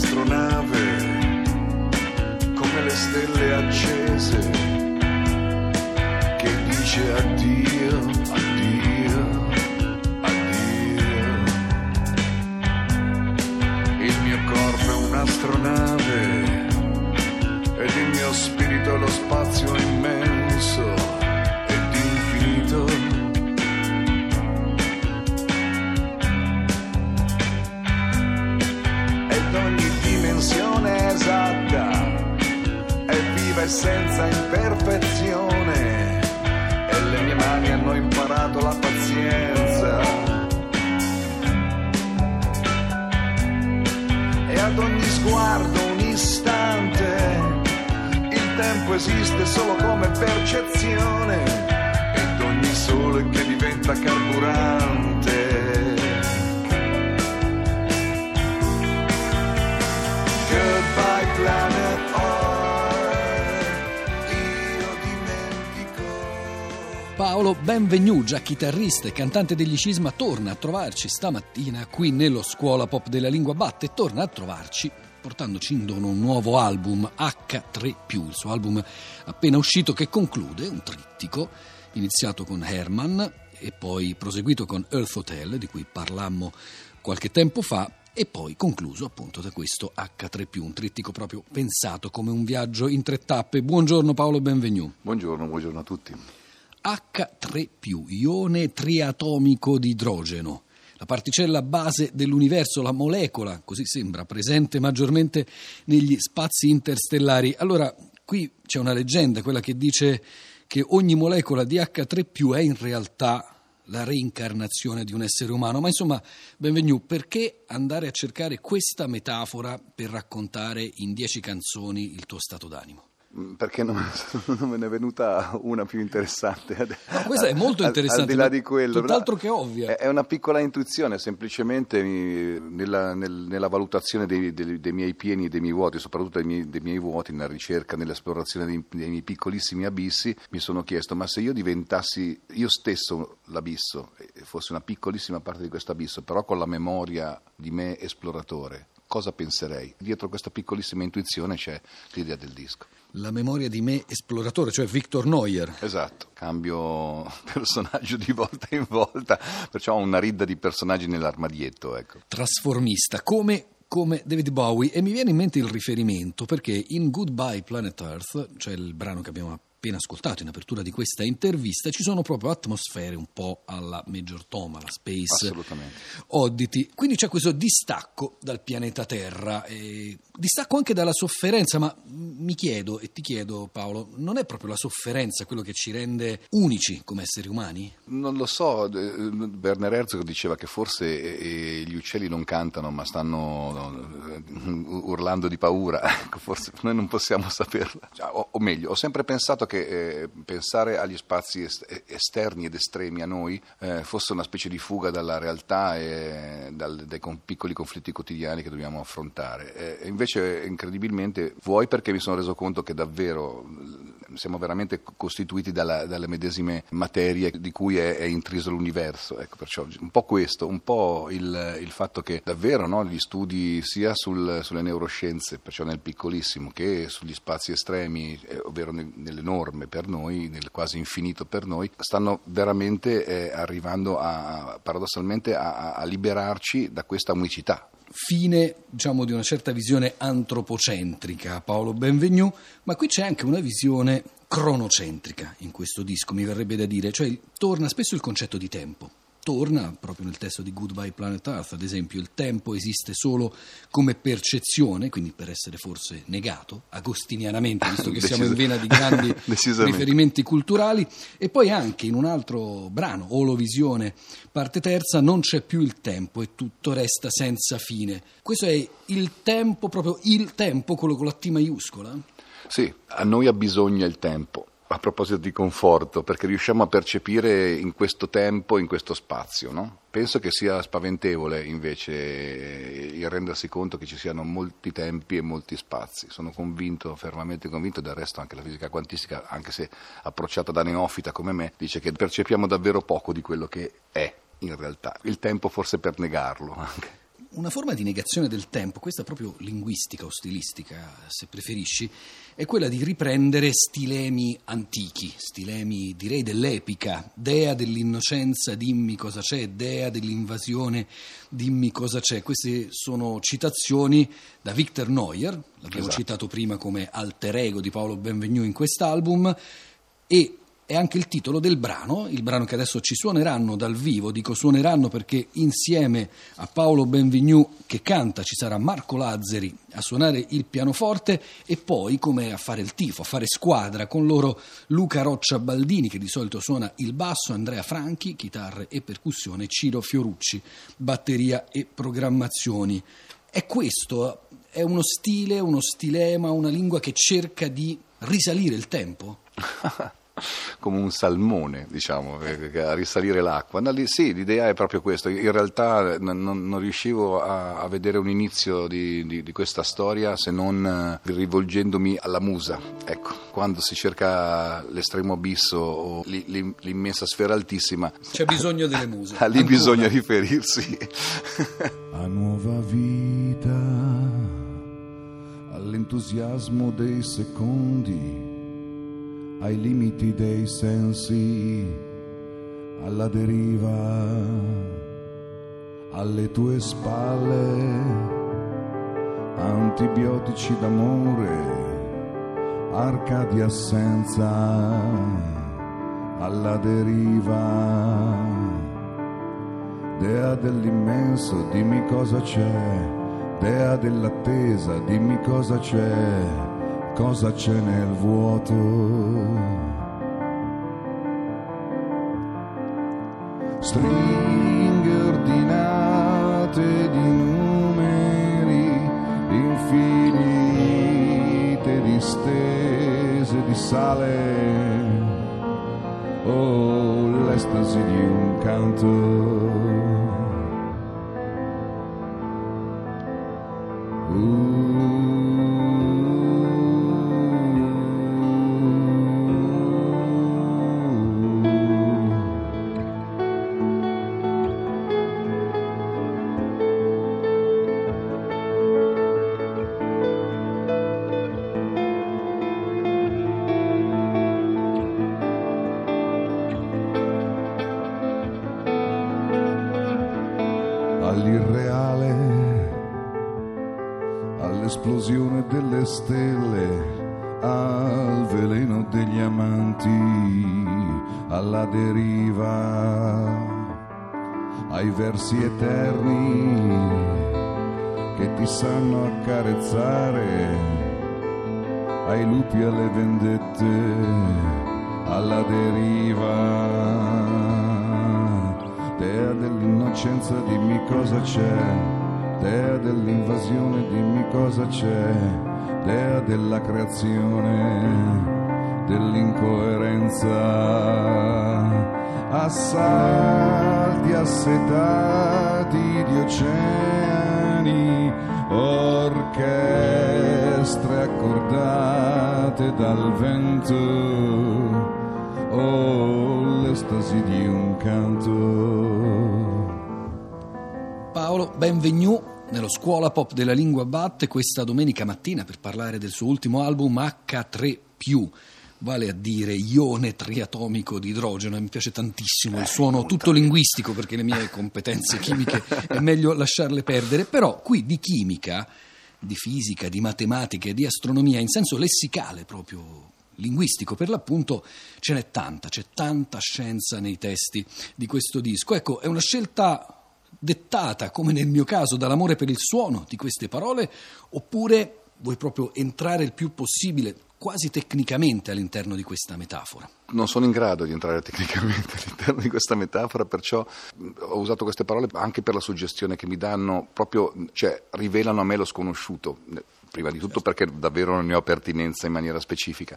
un'astronave, come le stelle accese, che dice addio, senza imperfezione. E le mie mani hanno imparato la pazienza. E ad ogni sguardo un istante il tempo esiste solo come percezione. Ed ogni sole che diventa carburante Paolo Benvenu, già chitarrista e cantante degli Cisma, torna a trovarci stamattina qui nello Scuola Pop della Lingua Batte torna a trovarci portandoci in dono un nuovo album H3+, il suo album appena uscito che conclude un trittico iniziato con Herman e poi proseguito con Earth Hotel, di cui parlammo qualche tempo fa, e poi concluso appunto da questo H3+, un trittico proprio pensato come un viaggio in tre tappe. Buongiorno Paolo Benvenu. Buongiorno, buongiorno a tutti. H3+, ione triatomico di idrogeno. La particella base dell'universo, la molecola, così sembra, presente maggiormente negli spazi interstellari. Allora, qui c'è una leggenda, quella che dice che ogni molecola di H3+, è in realtà la reincarnazione di un essere umano. Ma insomma, Benvenu, perché andare a cercare questa metafora per raccontare in dieci canzoni il tuo stato d'animo? Mm, Perché non, non me ne è venuta una più interessante? No, questa è molto Al- interessante, Al, di là di quello, tutt'altro che ovvia. È, una piccola intuizione, semplicemente nella, nel- nella valutazione dei, dei- dei miei pieni e dei miei vuoti, soprattutto dei miei, dei miei vuoti, nella ricerca, nell'esplorazione dei, dei miei piccolissimi abissi, mi sono chiesto: ma se io diventassi io stesso l'abisso, fossi una piccolissima parte di questo abisso, però con la memoria di me esploratore, cosa penserei? Dietro questa piccolissima intuizione c'è l'idea del disco. La memoria di me esploratore, cioè Victor Neuer. Esatto, cambio personaggio di volta in volta, perciò ho una ridda di personaggi nell'armadietto, ecco. trasformista, come, come David Bowie. E mi viene in mente il riferimento perché in Goodbye Planet Earth, cioè il brano che abbiamo appena ascoltato in apertura di questa intervista, ci sono proprio atmosfere un po' alla Major Tom, alla Space. Oddity. Quindi c'è questo distacco dal pianeta Terra, distacco anche dalla sofferenza, ma mi chiedo e ti chiedo Paolo, non è proprio la sofferenza quello che ci rende unici come esseri umani? Non lo so, eh, Werner Herzog diceva che forse eh, gli uccelli non cantano ma stanno eh, urlando di paura, ecco, forse noi non possiamo saperlo. Cioè, O, o meglio, ho sempre pensato che eh, pensare agli spazi est- esterni ed estremi a noi eh, fosse una specie di fuga dalla realtà e dal- dai con- piccoli conflitti quotidiani che dobbiamo affrontare. Eh, invece, incredibilmente, vuoi perché mi sono reso conto che davvero siamo veramente costituiti dalla- dalle medesime materie di cui è, è intriso l'universo. Ecco, perciò un po' questo, un po' il, il fatto che davvero no, gli studi sia sul- sulle neuroscienze, perciò nel piccolissimo, che sugli spazi estremi, eh, ovvero nel- nell'enorme per noi, nel quasi infinito per noi, stanno veramente eh, arrivando a, paradossalmente a, a- liberarci da questa unicità. Fine diciamo, di una certa visione antropocentrica, Paolo Benvenu, ma qui c'è anche una visione cronocentrica in questo disco, mi verrebbe da dire, cioè torna spesso il concetto di tempo. Torna proprio nel testo di Goodbye Planet Earth, ad esempio, il tempo esiste solo come percezione, quindi per essere forse negato, agostinianamente, visto che siamo in vena di grandi riferimenti culturali, e poi anche in un altro brano, Olovisione, parte terza, non c'è più il tempo e tutto resta senza fine. Questo è il tempo, proprio il tempo, quello con la T maiuscola? Sì, a noi ha bisogno il tempo. A proposito di conforto, perché riusciamo a percepire in questo tempo, in questo spazio, no? Penso che sia spaventevole invece il rendersi conto che ci siano molti tempi e molti spazi. Sono convinto, fermamente convinto, del resto anche la fisica quantistica, anche se approcciata da neofita come me, dice che percepiamo davvero poco di quello che è in realtà. Il tempo forse per negarlo anche. Una forma di negazione del tempo, questa proprio linguistica o stilistica, se preferisci, è quella di riprendere stilemi antichi, stilemi direi dell'epica, dea dell'innocenza, dimmi cosa c'è, dea dell'invasione, dimmi cosa c'è. Queste sono citazioni da Victor Neuer, l'abbiamo esatto. citato prima come alter ego di Paolo Benvenu in quest'album, e è anche il titolo del brano, il brano che adesso ci suoneranno dal vivo, dico suoneranno perché insieme a Paolo Benvignu che canta ci sarà Marco Lazzari a suonare il pianoforte e poi come a fare il tifo, a fare squadra con loro Luca Roccia Baldini che di solito suona il basso, Andrea Franchi, chitarre e percussione, Ciro Fiorucci, batteria e programmazioni. È questo, è uno stile, uno stilema, una lingua che cerca di risalire il tempo? come un salmone, diciamo, a risalire l'acqua. No, sì, l'idea è proprio questa. In realtà non, non riuscivo a, a, vedere un inizio di, di, di, questa storia se non eh, rivolgendomi alla musa. Ecco, quando si cerca l'estremo abisso o l'immensa sfera altissima, c'è bisogno delle muse. lì Ancora. bisogna riferirsi. a nuova vita, all'entusiasmo dei secondi ai limiti dei sensi, alla deriva, alle tue spalle, antibiotici d'amore, arca di assenza, alla deriva. Dea dell'immenso, dimmi cosa c'è, dea dell'attesa, dimmi cosa c'è cosa c'è nel vuoto. Stringhe ordinate di numeri infinite, distese di sale. Oh, l'estasi di un canto. all'irreale, all'esplosione delle stelle, al veleno degli amanti, alla deriva, ai versi eterni che ti sanno accarezzare, ai lupi alle vendette, alla deriva Dea dell'innocenza, dimmi cosa c'è. Dea dell'invasione, dimmi cosa c'è. Dea della creazione, dell'incoerenza. Assalti assetati di oceani, orchestre accordate dal vento oh l'estasi di un canto. Paolo, benvenuto nello Scuola Pop della Lingua Batte questa domenica mattina per parlare del suo ultimo album H3+, vale a dire ione triatomico di idrogeno. Mi piace tantissimo il eh, suono tutto linguistico perché le mie competenze chimiche è meglio lasciarle perdere, però qui di chimica, di fisica, di matematica e di astronomia in senso lessicale proprio linguistico per l'appunto ce n'è tanta, c'è tanta scienza nei testi di questo disco. Ecco, è una scelta dettata, come nel mio caso, dall'amore per il suono di queste parole, oppure vuoi proprio entrare il più possibile, quasi tecnicamente, all'interno di questa metafora? Non sono in grado di entrare tecnicamente all'interno di questa metafora, perciò ho usato queste parole anche per la suggestione che mi danno, proprio, cioè rivelano a me lo sconosciuto prima di tutto perché davvero non ne ho pertinenza in maniera specifica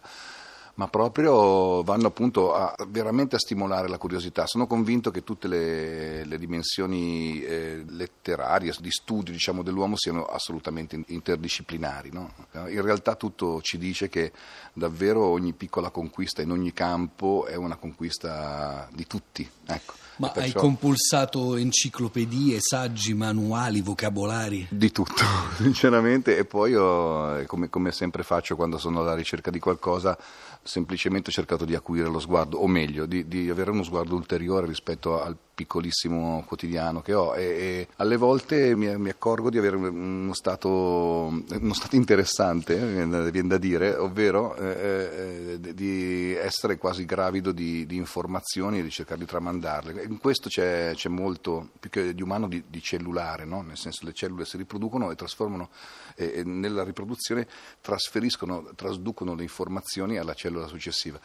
ma proprio vanno appunto a, veramente a stimolare la curiosità. Sono convinto che tutte le, le dimensioni eh, letterarie, di studio diciamo, dell'uomo siano assolutamente interdisciplinari. No? In realtà tutto ci dice che davvero ogni piccola conquista in ogni campo è una conquista di tutti. Ecco. Ma perciò- hai compulsato enciclopedie, saggi, manuali, vocabolari? Di tutto, sinceramente, e poi ho, come, come sempre faccio quando sono alla ricerca di qualcosa, semplicemente ho cercato di acuire lo sguardo, o meglio, di, di avere uno sguardo ulteriore rispetto al piccolissimo quotidiano che ho e, e alle volte mi, mi accorgo di avere uno stato, uno stato interessante, eh, viene da dire, ovvero eh, eh, di essere quasi gravido di, di informazioni e di cercare di tramandarle. In questo c'è, c'è molto, più che di umano, di, di cellulare, no? nel senso le cellule si riproducono e trasformano, e nella riproduzione trasferiscono, trasducono le informazioni alla cellula successiva.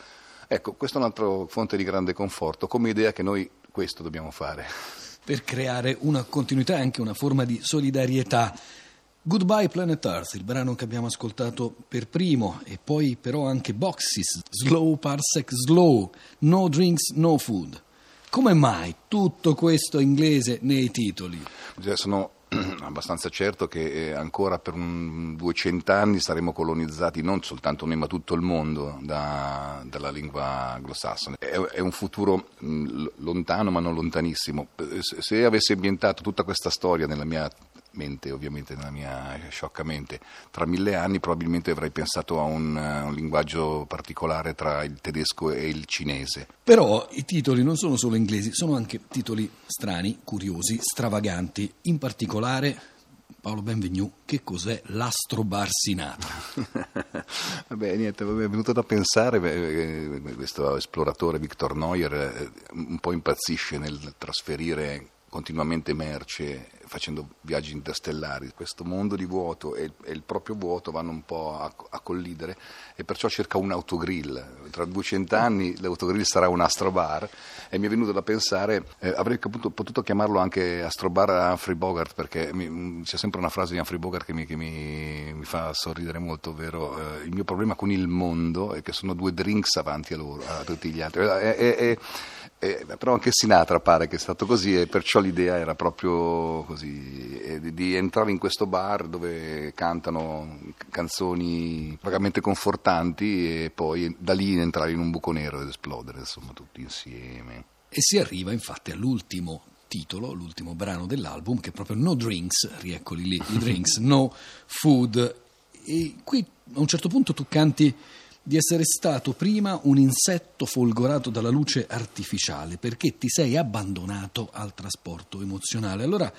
Ecco, questa è un'altra fonte di grande conforto, come idea che noi questo dobbiamo fare. Per creare una continuità e anche una forma di solidarietà. Goodbye Planet Earth, il brano che abbiamo ascoltato per primo, e poi però anche Boxes, Slow Parsec Slow, No Drinks, No Food. Come mai tutto questo inglese nei titoli? Sono abbastanza certo che eh, ancora per un 200 anni saremo colonizzati non soltanto noi ma tutto il mondo da- dalla lingua anglosassone. È, è un futuro l- lontano ma non lontanissimo. Se avessi ambientato tutta questa storia nella mia mente, ovviamente nella mia sciocca mente, tra mille anni probabilmente avrei pensato a un, eh, un linguaggio particolare tra il tedesco e il cinese. Però i titoli non sono solo inglesi, sono anche titoli strani, curiosi, stravaganti. In particolare, Paolo Benvenu, che cos'è l'Astrobar Sinatra? Vabbè, niente, mi è venuto da pensare, eh, questo esploratore Victor Neuer eh, un po' impazzisce nel trasferire continuamente merce facendo viaggi interstellari, questo mondo di vuoto e, e il proprio vuoto vanno un po' a, a collidere e perciò cerca un autogrill, tra 200 anni l'autogrill sarà un astrobar e mi è venuto da pensare, eh, avrei potuto, potuto chiamarlo anche astrobar Humphrey Bogart perché mi- mm, c'è sempre una frase di Humphrey Bogart che mi, che mi- mi fa sorridere molto, ovvero eh, il mio problema con il mondo è che sono due drinks avanti a loro, a tutti gli altri. Eh, eh, eh, però anche Sinatra pare che è stato così e perciò l'idea era proprio così, eh, di, di entrare in questo bar dove cantano canzoni vagamente confortanti e poi da lì entrare in un buco nero ed esplodere, insomma, tutti insieme. E si arriva infatti all'ultimo titolo, l'ultimo brano dell'album, che è proprio No Drinks, rieccoli lì, i drinks, No Food. E qui a un certo punto tu canti di essere stato prima un insetto folgorato dalla luce artificiale perché ti sei abbandonato al trasporto emozionale. Allora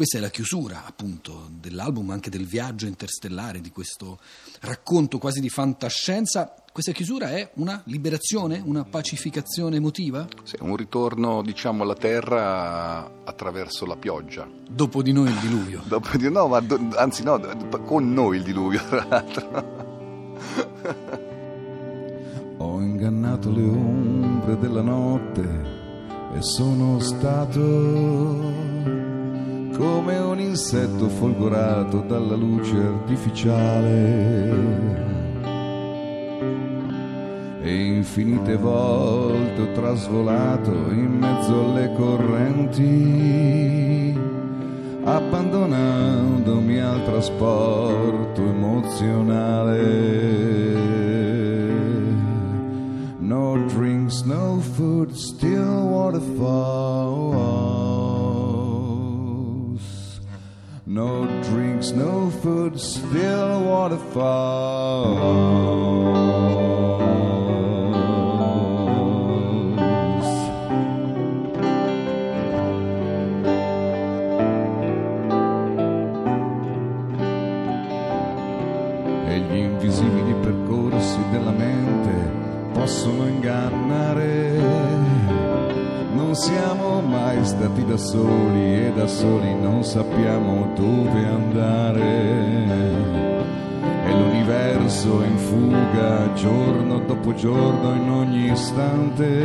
questa è la chiusura appunto dell'album, anche del viaggio interstellare, di questo racconto quasi di fantascienza. Questa chiusura è una liberazione, una pacificazione emotiva? Sì, un ritorno, diciamo, alla terra attraverso la pioggia. Dopo di noi il diluvio. Dopo di- no, ma do- anzi no, con noi il diluvio, tra l'altro. Ho ingannato le ombre della notte e sono stato come un insetto folgorato dalla luce artificiale. E infinite volte ho trasvolato in mezzo alle correnti, abbandonandomi al trasporto emozionale. No drinks, no food, still waterfalls. No drinks, no food, still waterfalls. Siamo mai stati da soli e da soli non sappiamo dove andare. E l'universo è in fuga giorno dopo giorno in ogni istante.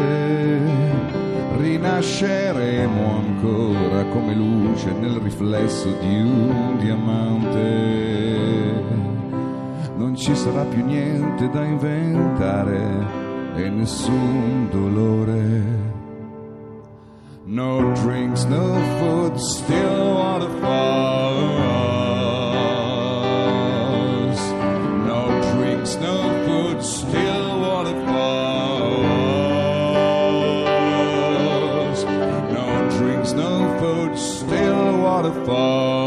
Rinasceremo ancora come luce nel riflesso di un diamante non ci sarà più niente da inventare e nessun dolore. No drinks, no food, still waterfalls. No drinks, no food, still waterfalls. No drinks, no food, still waterfalls.